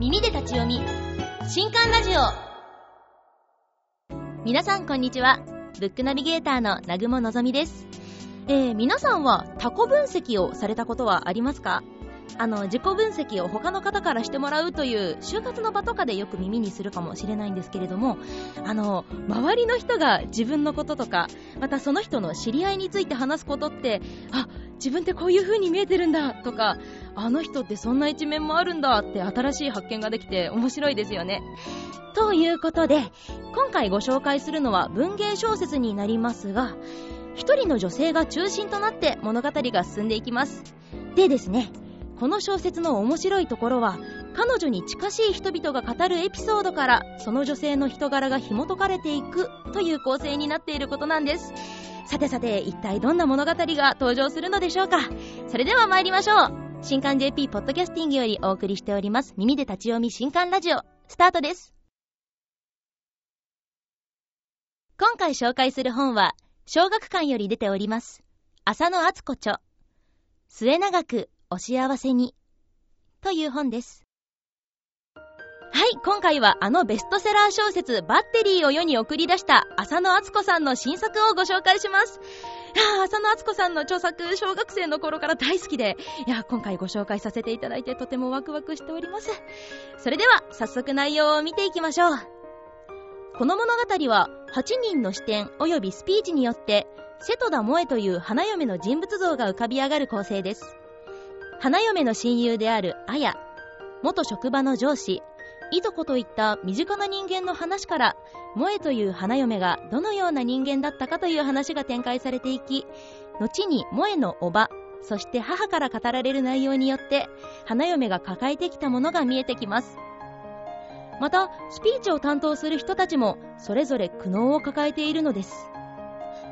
耳で立ち読み。新刊ラジオ。皆さんこんにちは。ブックナビゲーターの南雲のぞみです。えー、皆さんはタコ分析をされたことはありますか？あの自己分析を他の方からしてもらうという就活の場とかでよく耳にするかもしれないんですけれどもあの周りの人が自分のこととかまたその人の知り合いについて話すことってあ自分ってこういう風に見えてるんだとかあの人ってそんな一面もあるんだって新しい発見ができて面白いですよね。ということで今回ご紹介するのは文芸小説になりますが一人の女性が中心となって物語が進んでいきます。でですねこの小説の面白いところは彼女に近しい人々が語るエピソードからその女性の人柄が紐解かれていくという構成になっていることなんです。さてさて一体どんな物語が登場するのでしょうか？それでは参りましょう。新刊 JP ポッドキャスティングよりお送りしております耳で立ち読み新刊ラジオ。スタートです。今回紹介する本は小学館より出ております浅野敦子著。末永くお幸せに。という本です。はい、今回はあのベストセラー小説バッテリーを世に送り出した浅野敦子さんの新作をご紹介します。いや浅野敦子さんの著作、小学生の頃から大好きで、いや今回ご紹介させていただいてとてもワクワクしております。それでは、早速内容を見ていきましょう。この物語は、8人の視点及びスピーチによって、瀬戸田萌という花嫁の人物像が浮かび上がる構成です。花嫁の親友である綾元職場の上司いとこといった身近な人間の話から萌えという花嫁がどのような人間だったかという話が展開されていき後に萌えの叔母そして母から語られる内容によって花嫁が抱えてきたものが見えてきます。またスピーチを担当する人たちもそれぞれ苦悩を抱えているのです。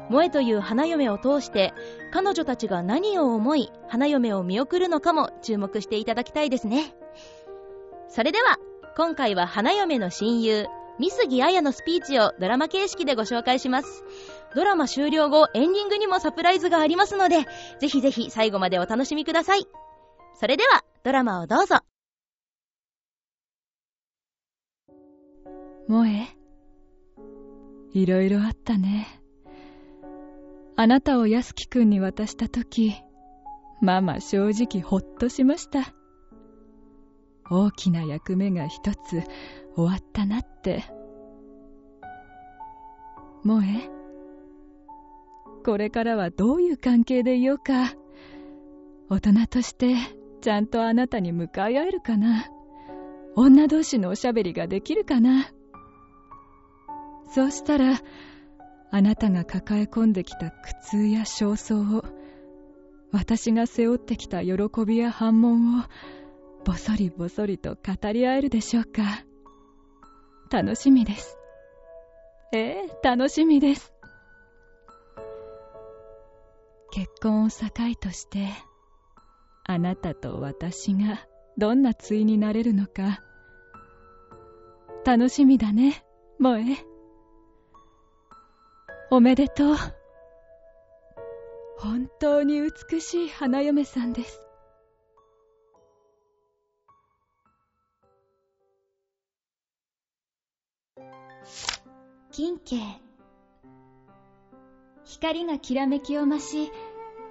萌えという花嫁を通して彼女たちが何を思い花嫁を見送るのかも注目していただきたいですね。それでは今回は花嫁の親友三杉彩のスピーチをドラマ形式でご紹介します。ドラマ終了後エンディングにもサプライズがありますのでぜひぜひ最後までお楽しみください。それではドラマをどうぞ。萌えいろいろあったね。あなたを安樹くんに渡したとき、ママ正直ほっとしました。大きな役目が一つ終わったなって。萌え、これからはどういう関係でいようか。大人としてちゃんとあなたに向かい合えるかな。女同士のおしゃべりができるかな。そうしたら、あなたが抱え込んできた苦痛や焦燥を私が背負ってきた喜びや反問をぼそりぼそりと語り合えるでしょうか。楽しみです。ええ楽しみです。結婚を境としてあなたと私がどんな対になれるのか。楽しみだね。萌え。おめでとう。本当に美しい花嫁さんです。金慶光がきらめきを増し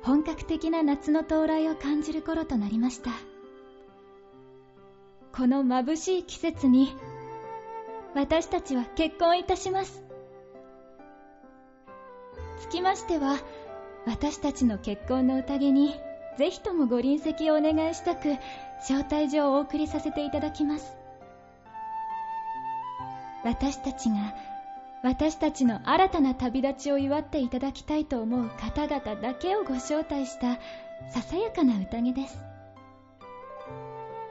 本格的な夏の到来を感じる頃となりました。この眩しい季節に私たちは結婚いたします。つきましては私たちの結婚の宴にぜひともご臨席をお願いしたく招待状をお送りさせていただきます。私たちが私たちの新たな旅立ちを祝っていただきたいと思う方々だけをご招待したささやかな宴です。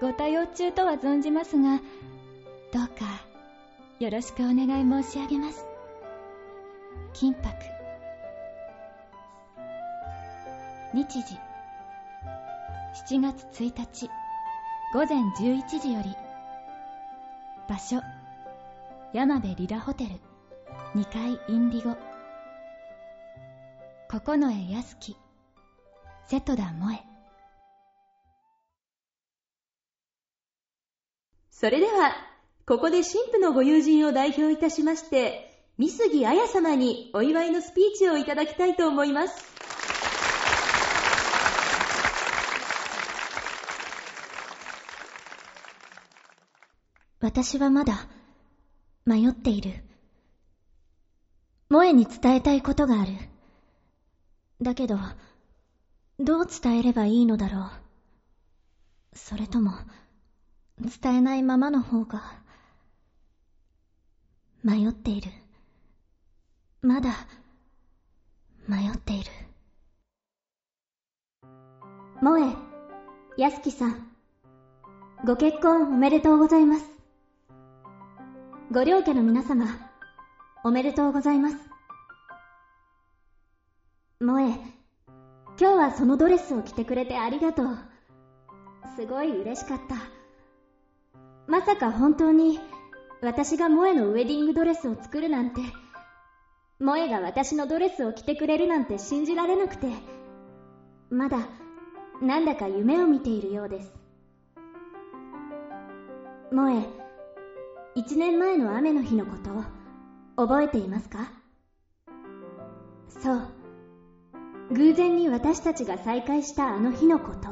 ご多用中とは存じますがどうかよろしくお願い申し上げます。金箔。日時。7月1日。午前11時より。場所。山辺リラホテル。2階インディゴ九重康樹瀬戸田萌それでは、ここで神父のご友人を代表いたしまして、三杉彩様にお祝いのスピーチをいただきたいと思います。私はまだ迷っている。萌えに伝えたいことがある。だけど、どう伝えればいいのだろう。それとも、伝えないままの方が、迷っている。まだ、迷っている。萌え、安木さん、ご結婚おめでとうございます。ご両家の皆様、おめでとうございます。萌え、今日はそのドレスを着てくれてありがとう。すごい嬉しかった。まさか本当に私が萌えのウェディングドレスを作るなんて、萌えが私のドレスを着てくれるなんて信じられなくて、まだなんだか夢を見ているようです。萌え、一年前の雨の日のことを覚えていますか？そう。偶然に私たちが再会したあの日のこと。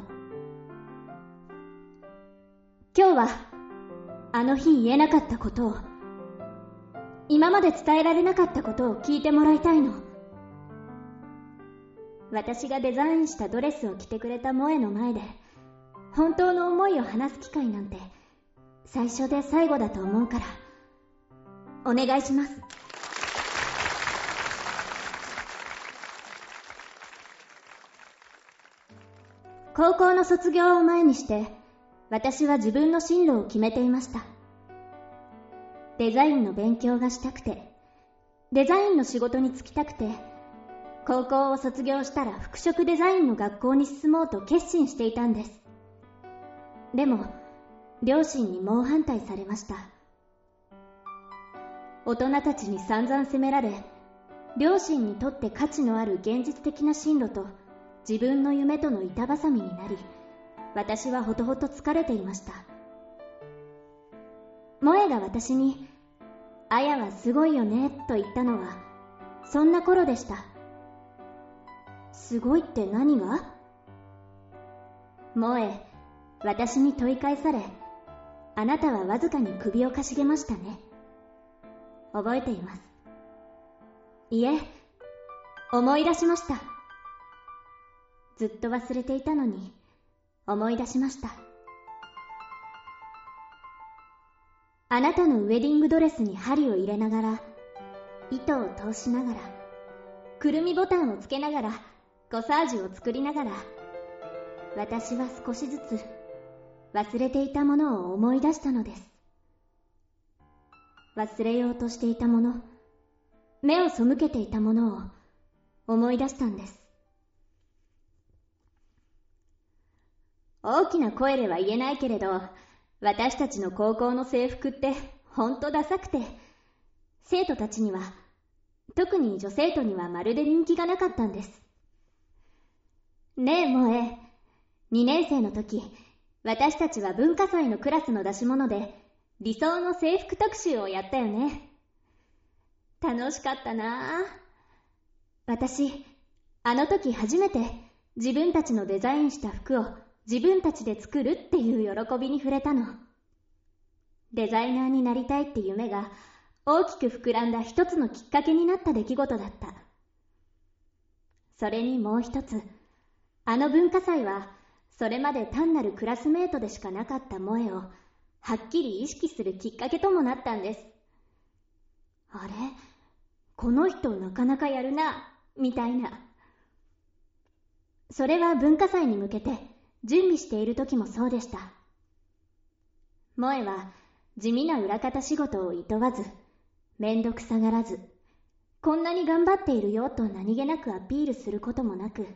今日はあの日言えなかったことを、今まで伝えられなかったことを聞いてもらいたいの。私がデザインしたドレスを着てくれた萌の前で、本当の思いを話す機会なんて、最初で最後だと思うから、お願いします。高校の卒業を前にして、私は自分の進路を決めていました。デザインの勉強がしたくて、デザインの仕事に就きたくて、高校を卒業したら服飾デザインの学校に進もうと決心していたんです。でも、両親に猛反対されました。大人たちに散々責められ、両親にとって価値のある現実的な進路と自分の夢との板挟みになり、私はほとほと疲れていました。萌が私に、あやはすごいよね、と言ったのは、そんな頃でした。すごいって何が？萌え、私に問い返され、あなたはわずかに首をかしげましたね。覚えています。いえ、思い出しました。ずっと忘れていたのに、思い出しました。あなたのウェディングドレスに針を入れながら、糸を通しながら、くるみボタンをつけながら、コサージュを作りながら、私は少しずつ忘れていたものを思い出したのです。忘れようとしていたもの、目を背けていたものを思い出したんです。大きな声では言えないけれど、私たちの高校の制服ってほんとダサくて、生徒たちには、特に女生徒にはまるで人気がなかったんです。ねえ、萌え。2年生の時、私たちは文化祭のクラスの出し物で、理想の制服特集をやったよね。楽しかったなぁ。私、あの時初めて自分たちのデザインした服を自分たちで作るっていう喜びに触れたの。デザイナーになりたいって夢が大きく膨らんだ一つのきっかけになった出来事だった。それにもう一つ、あの文化祭はそれまで単なるクラスメートでしかなかった萌えをはっきり意識するきっかけともなったんです。あれ？この人なかなかやるな、みたいな。それは文化祭に向けて準備している時もそうでした。萌えは地味な裏方仕事を厭わず、めんどくさがらず、こんなに頑張っているよと何気なくアピールすることもなく、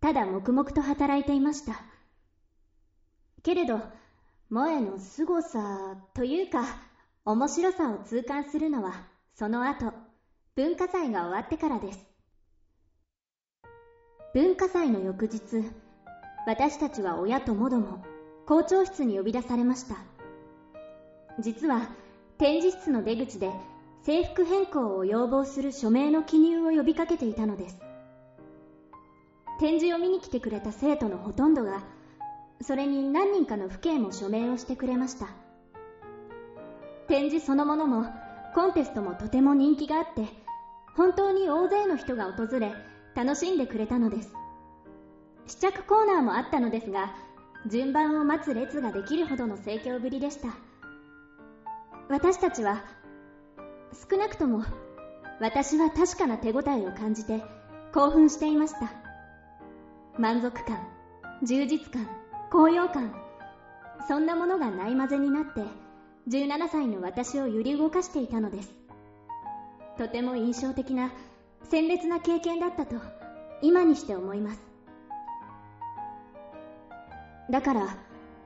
ただ黙々と働いていました。けれど、萌えの凄さというか、面白さを痛感するのは、その後、文化祭が終わってからです。文化祭の翌日、私たちは親ともども校長室に呼び出されました実は展示室の出口で制服変更を要望する署名の記入を呼びかけていたのです展示を見に来てくれた生徒のほとんどがそれに何人かの父兄も署名をしてくれました。展示そのものもコンテストもとても人気があって本当に大勢の人が訪れ楽しんでくれたのです。試着コーナーもあったのですが順番を待つ列ができるほどの盛況ぶりでした。私たちは少なくとも私は確かな手応えを感じて興奮していました。満足感充実感高揚感。そんなものがないまぜになって17歳の私を揺り動かしていたのです。とても印象的な鮮烈な経験だったと今にして思います。だから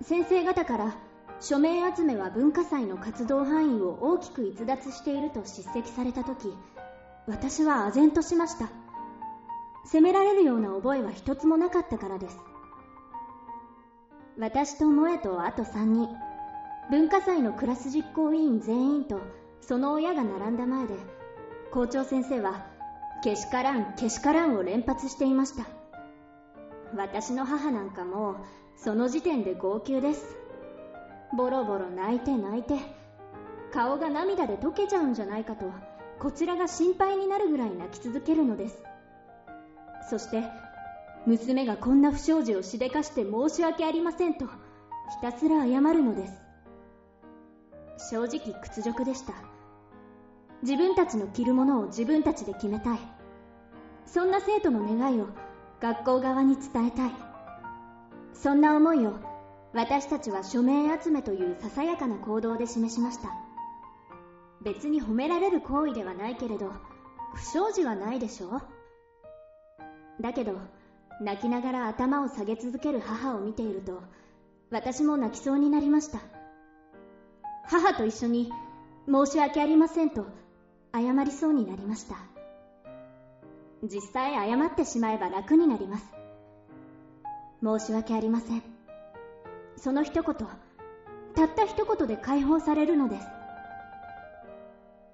先生方から署名集めは文化祭の活動範囲を大きく逸脱していると叱責された時私は唖然としました。責められるような覚えは一つもなかったからです。私と萌とあと3人。文化祭のクラス実行委員全員とその親が並んだ前で校長先生はけしからんけしからんを連発していました。私の母なんかもうその時点で号泣です。ボロボロ泣いて泣いて顔が涙で溶けちゃうんじゃないかとこちらが心配になるぐらい泣き続けるのです。そして娘がこんな不祥事をしでかして申し訳ありませんとひたすら謝るのです。正直屈辱でした。自分たちの着るものを自分たちで決めたい。そんな生徒の願いを学校側に伝えたい。そんな思いを私たちは署名集めというささやかな行動で示しました。別に褒められる行為ではないけれど不祥事はないでしょう。だけど泣きながら頭を下げ続ける母を見ていると私も泣きそうになりました。母と一緒に申し訳ありませんと謝りそうになりました。実際謝ってしまえば楽になります。申し訳ありません。その一言たった一言で解放されるのです。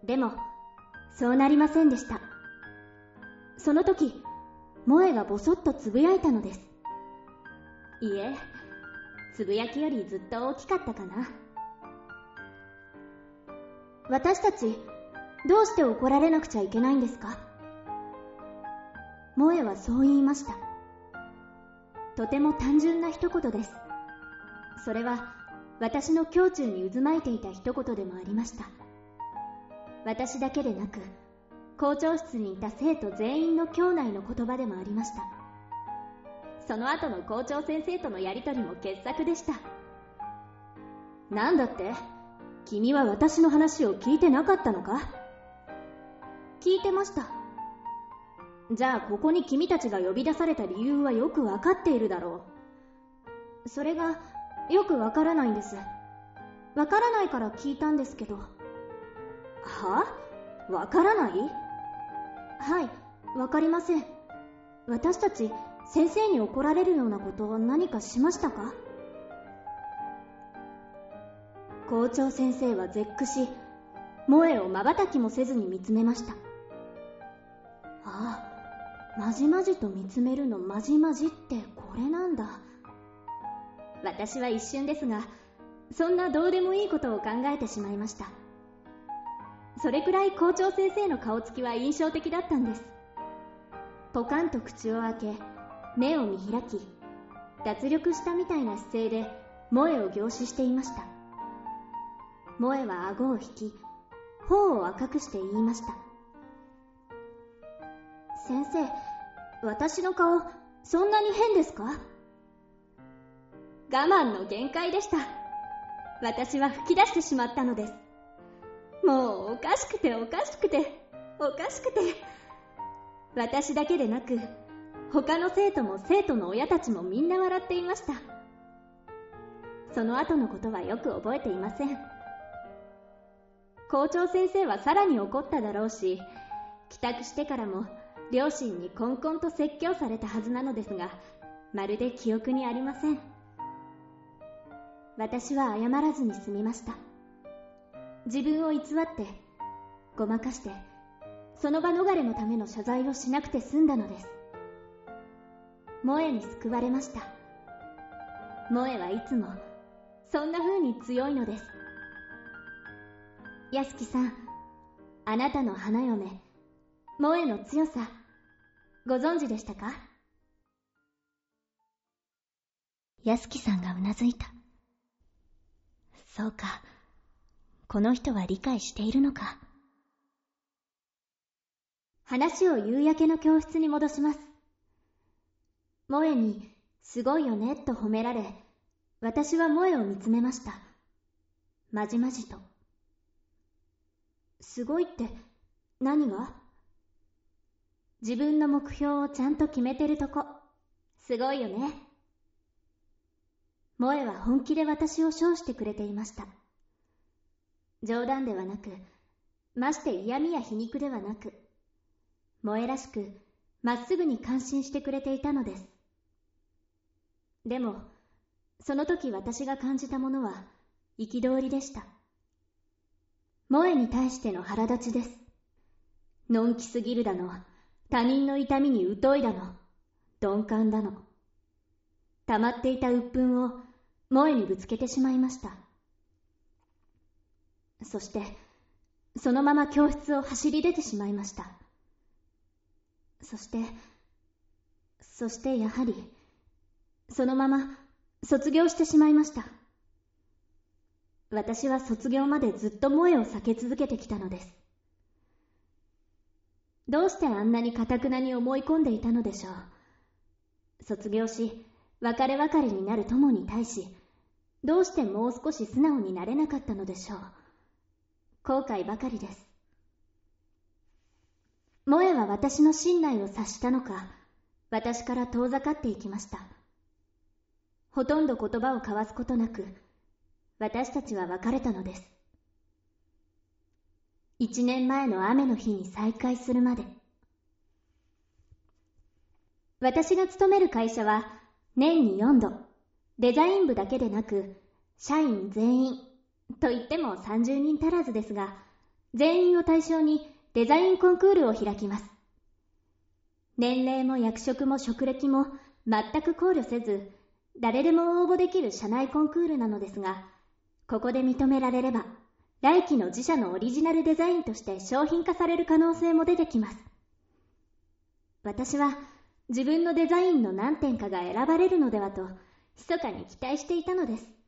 でもそうなりませんでした。その時萌えがぼそっとつぶやいたのです。いえつぶやきよりずっと大きかったかな。私たちどうして怒られなくちゃいけないんですか？萌えはそう言いました。とても単純な一言です。それは私の胸中に渦巻いていた一言でもありました。私だけでなく校長室にいた生徒全員の兄弟の言葉でもありました。その後の校長先生とのやりとりも傑作でした。なんだって？君は私の話を聞いてなかったのか？聞いてました。じゃあここに君たちが呼び出された理由はよくわかっているだろう。それがよくわからないんです。わからないから聞いたんですけど。は？わからない？はいわかりません。私たち先生に怒られるようなことを何かしましたか？校長先生は絶句し萌えを瞬きもせずに見つめました。ああまじまじと見つめるのまじまじってこれなんだ。私は一瞬ですがそんなどうでもいいことを考えてしまいました。それくらい校長先生の顔つきは印象的だったんです。ポカンと口を開け目を見開き脱力したみたいな姿勢で萌えを凝視していました。萌えは顎を引き頬を赤くして言いました。先生私の顔そんなに変ですか？我慢の限界でした。私は吹き出してしまったのです。もうおかしくておかしくておかしくて。私だけでなく他の生徒も生徒の親たちもみんな笑っていました。その後のことはよく覚えていません。校長先生はさらに怒っただろうし帰宅してからも両親にこんこんと説教されたはずなのですがまるで記憶にありません。私は謝らずに済みました。自分を偽ってごまかしてその場逃れのための謝罪をしなくて済んだのです。萌えに救われました。萌えはいつもそんな風に強いのです。安木さんあなたの花嫁萌えの強さご存知でしたか？安木さんがうなずいた。そうか。この人は理解しているのか？話を夕焼けの教室に戻します。萌えにすごいよねと褒められ私は萌えを見つめました。まじまじと。すごいって何が？自分の目標をちゃんと決めてるとこ。すごいよね。萌えは本気で私を称してくれていました。冗談ではなくまして嫌味や皮肉ではなく萌えらしくまっすぐに感心してくれていたのです。でもその時私が感じたものは憤りでした。萌えに対しての腹立ちです。のんきすぎるだの他人の痛みに疎いだの鈍感だの。溜まっていた鬱憤を萌えにぶつけてしまいました。そしてそのまま教室を走り出てしまいました。そしてそしてやはりそのまま卒業してしまいました。私は卒業までずっと萌えを避け続けてきたのです。どうしてあんなにかたくなに思い込んでいたのでしょう。卒業し別れ別れになる友に対しどうしてもう少し素直になれなかったのでしょう。後悔ばかりです。萌えは私の信頼を察したのか私から遠ざかっていきました。ほとんど言葉を交わすことなく私たちは別れたのです。一年前の雨の日に再会するまで私が勤める会社は年に4度デザイン部だけでなく社員全員と言っても30人足らずですが全員を対象にデザインコンクールを開きます年齢も役職も職歴も全く考慮せず誰でも応募できる社内コンクールなのですが、ここで認められれば、来期の自社のオリジナルデザインとして商品化される可能性も出てきます。私は自分のデザインの何点かが選ばれるのではと、密かに期待していたのです。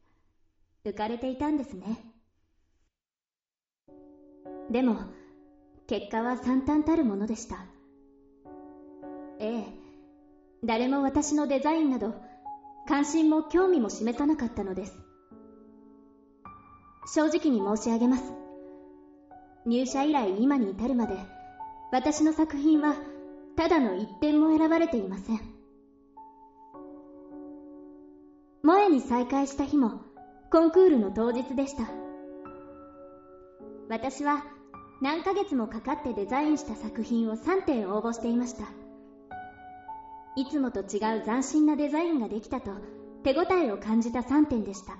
浮かれていたんですね。でも、結果は惨憺たるものでした。ええ、誰も私のデザインなど、関心も興味も示さなかったのです正直に申し上げます入社以来今に至るまで私の作品はただの一点も選ばれていません萌えに再会した日もコンクールの当日でした。私は何ヶ月もかかってデザインした作品を3点応募していました。いつもと違う斬新なデザインができたと手応えを感じた3点でした。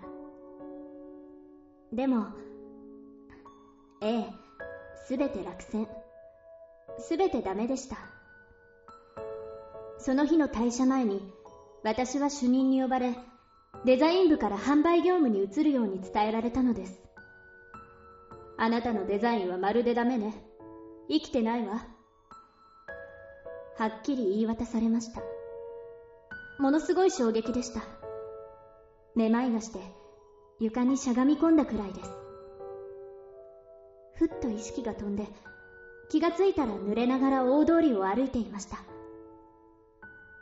でもええすべて落選。すべてダメでした。その日の退社前に私は主任に呼ばれデザイン部から販売業務に移るように伝えられたのですあなたのデザインはまるでダメね生きてないわはっきり言い渡されました。ものすごい衝撃でした。めまいがして床にしゃがみ込んだくらいです。ふっと意識が飛んで気がついたら濡れながら大通りを歩いていました。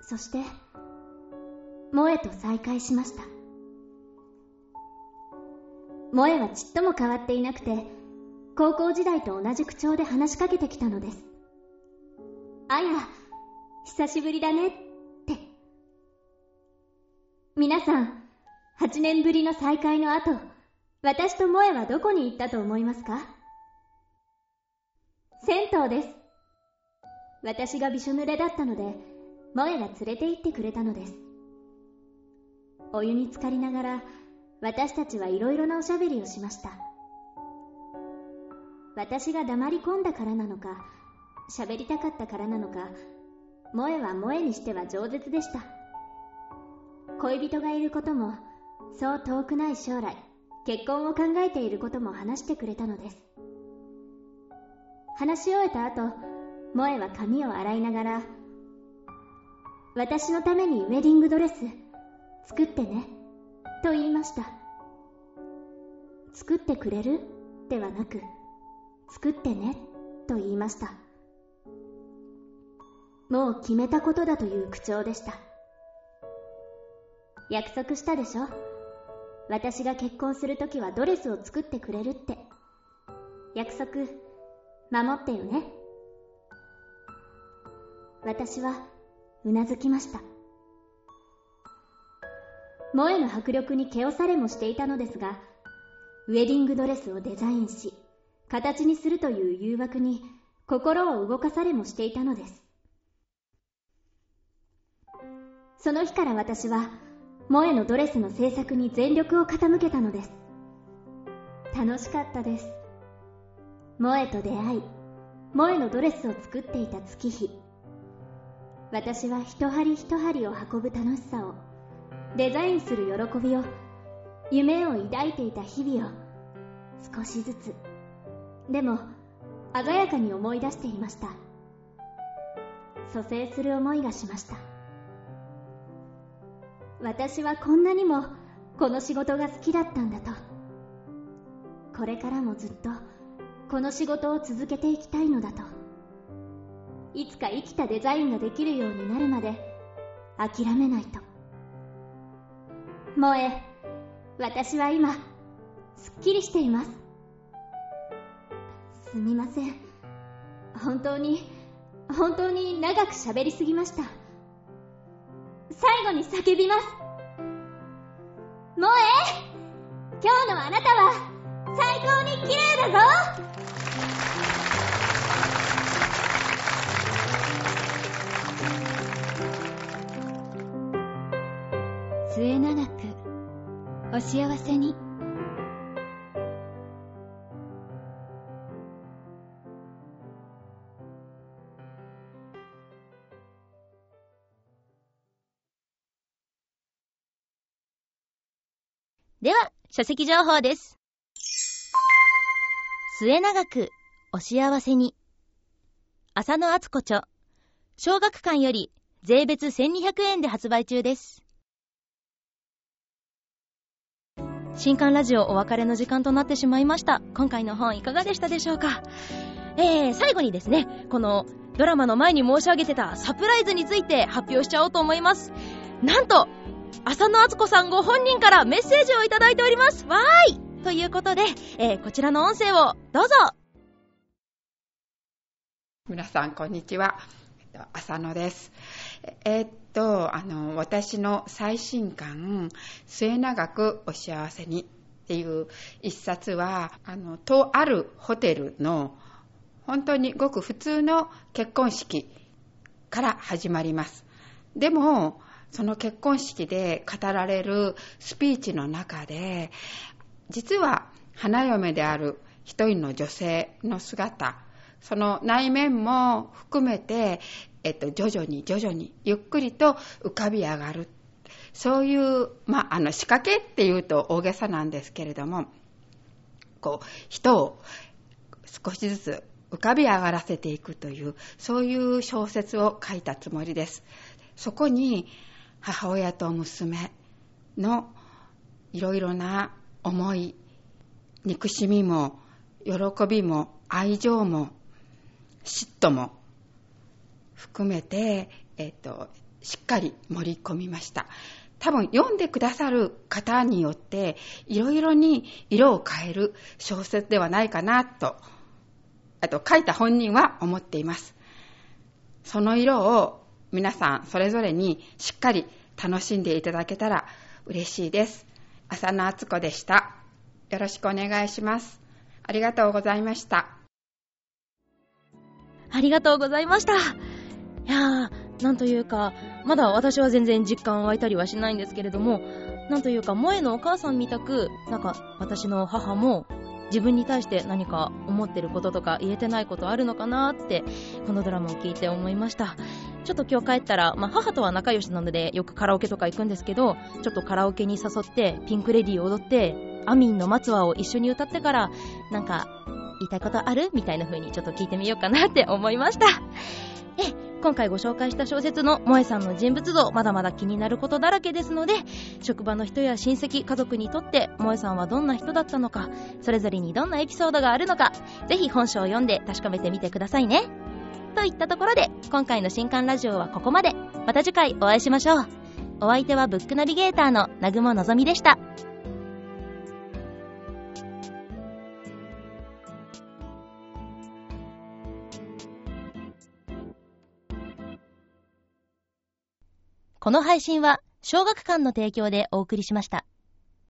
そして、萌えと再会しました。萌えはちっとも変わっていなくて、高校時代と同じ口調で話しかけてきたのです。あや、久しぶりだねって。皆さん、8年ぶりの再会の後、私と萌えはどこに行ったと思いますか？銭湯です。私がびしょ濡れだったので、萌えが連れて行ってくれたのです。お湯に浸かりながら、私たちはいろいろなおしゃべりをしました。私が黙り込んだからなのか喋りたかったからなのか萌えは萌えにしては饒舌でした恋人がいることもそう遠くない将来結婚を考えていることも話してくれたのです話し終えた後萌えは髪を洗いながら私のためにウェディングドレス作ってね。と言いました。作ってくれる？ではなく作ってね。と言いました。もう決めたことだという口調でした。約束したでしょ？私が結婚するときはドレスを作ってくれるって。約束守ってよね。私はうなずきました。萌えの迫力に毛をされもしていたのですがウェディングドレスをデザインし形にするという誘惑に心を動かされもしていたのです。その日から私は萌えのドレスの制作に全力を傾けたのです。楽しかったです。萌えと出会い萌えのドレスを作っていた月日。私は一針一針を運ぶ楽しさをデザインする喜びを夢を抱いていた日々を少しずつ。でも鮮やかに思い出していました。蘇生する思いがしました。私はこんなにもこの仕事が好きだったんだと。これからもずっとこの仕事を続けていきたいのだと。いつか生きたデザインができるようになるまで諦めないと。萌え私は今すっきりしています。すみません。本当に本当に長く喋りすぎました。最後に叫びます。萌え。今日のあなたは最高に綺麗だぞ。お幸せにでは、書籍情報です。末永く、お幸せに。浅野敦子著。小学館より、税別1200円で発売中です。新刊ラジオお別れの時間となってしまいました。今回の本いかがでしたでしょうか？えー、最後にですね、このドラマの前に申し上げてたサプライズについて発表しちゃおうと思います。なんと、浅野敦子さんご本人からメッセージをいただいております。わーいということで、えーこちらの音声をどうぞ皆さんこんにちは浅野ですえーっとあの私の最新刊「末永くお幸せに」っていう一冊はあのとあるホテルの本当にごく普通の結婚式から始まります。でもその結婚式で語られるスピーチの中で実は花嫁である一人の女性の姿その内面も含めて、えっと、徐々に徐々にゆっくりと浮かび上がる。そういう、まあ、あの仕掛けっていうと大げさなんですけれどもこう人を少しずつ浮かび上がらせていくというそういう小説を書いたつもりです。そこに母親と娘のいろいろな思い憎しみも喜びも愛情も嫉妬も含めて、えっと、しっかり盛り込みました。多分読んでくださる方によっていろいろに色を変える小説ではないかなとあと書いた本人は思っています。その色を皆さんそれぞれにしっかり楽しんでいただけたら嬉しいです。浅野敦子でした。よろしくお願いします。ありがとうございました。ありがとうございました。いやー、なんというか、まだ私は全然実感湧いたりはしないんですけれども、なんというか、萌えのお母さんみたく、なんか私の母も自分に対して何か思ってることとか言えてないことあるのかなってこのドラマを聞いて思いましたちょっと今日帰ったら、まあ、母とは仲良しなのでよくカラオケとか行くんですけどちょっとカラオケに誘ってピンクレディーを踊ってアミンの松葉を一緒に歌ってからなんか言いたいことある？みたいな風にちょっと聞いてみようかなって思いました。え今回ご紹介した小説の萌さんの人物像まだまだ気になることだらけですので職場の人や親戚家族にとって萌さんはどんな人だったのかそれぞれにどんなエピソードがあるのかぜひ本書を読んで確かめてみてくださいね。といったところで今回の新刊ラジオはここまで。また次回お会いしましょう。お相手はブックナビゲーターの南雲のぞみでした。この配信は小学館の提供でお送りしました。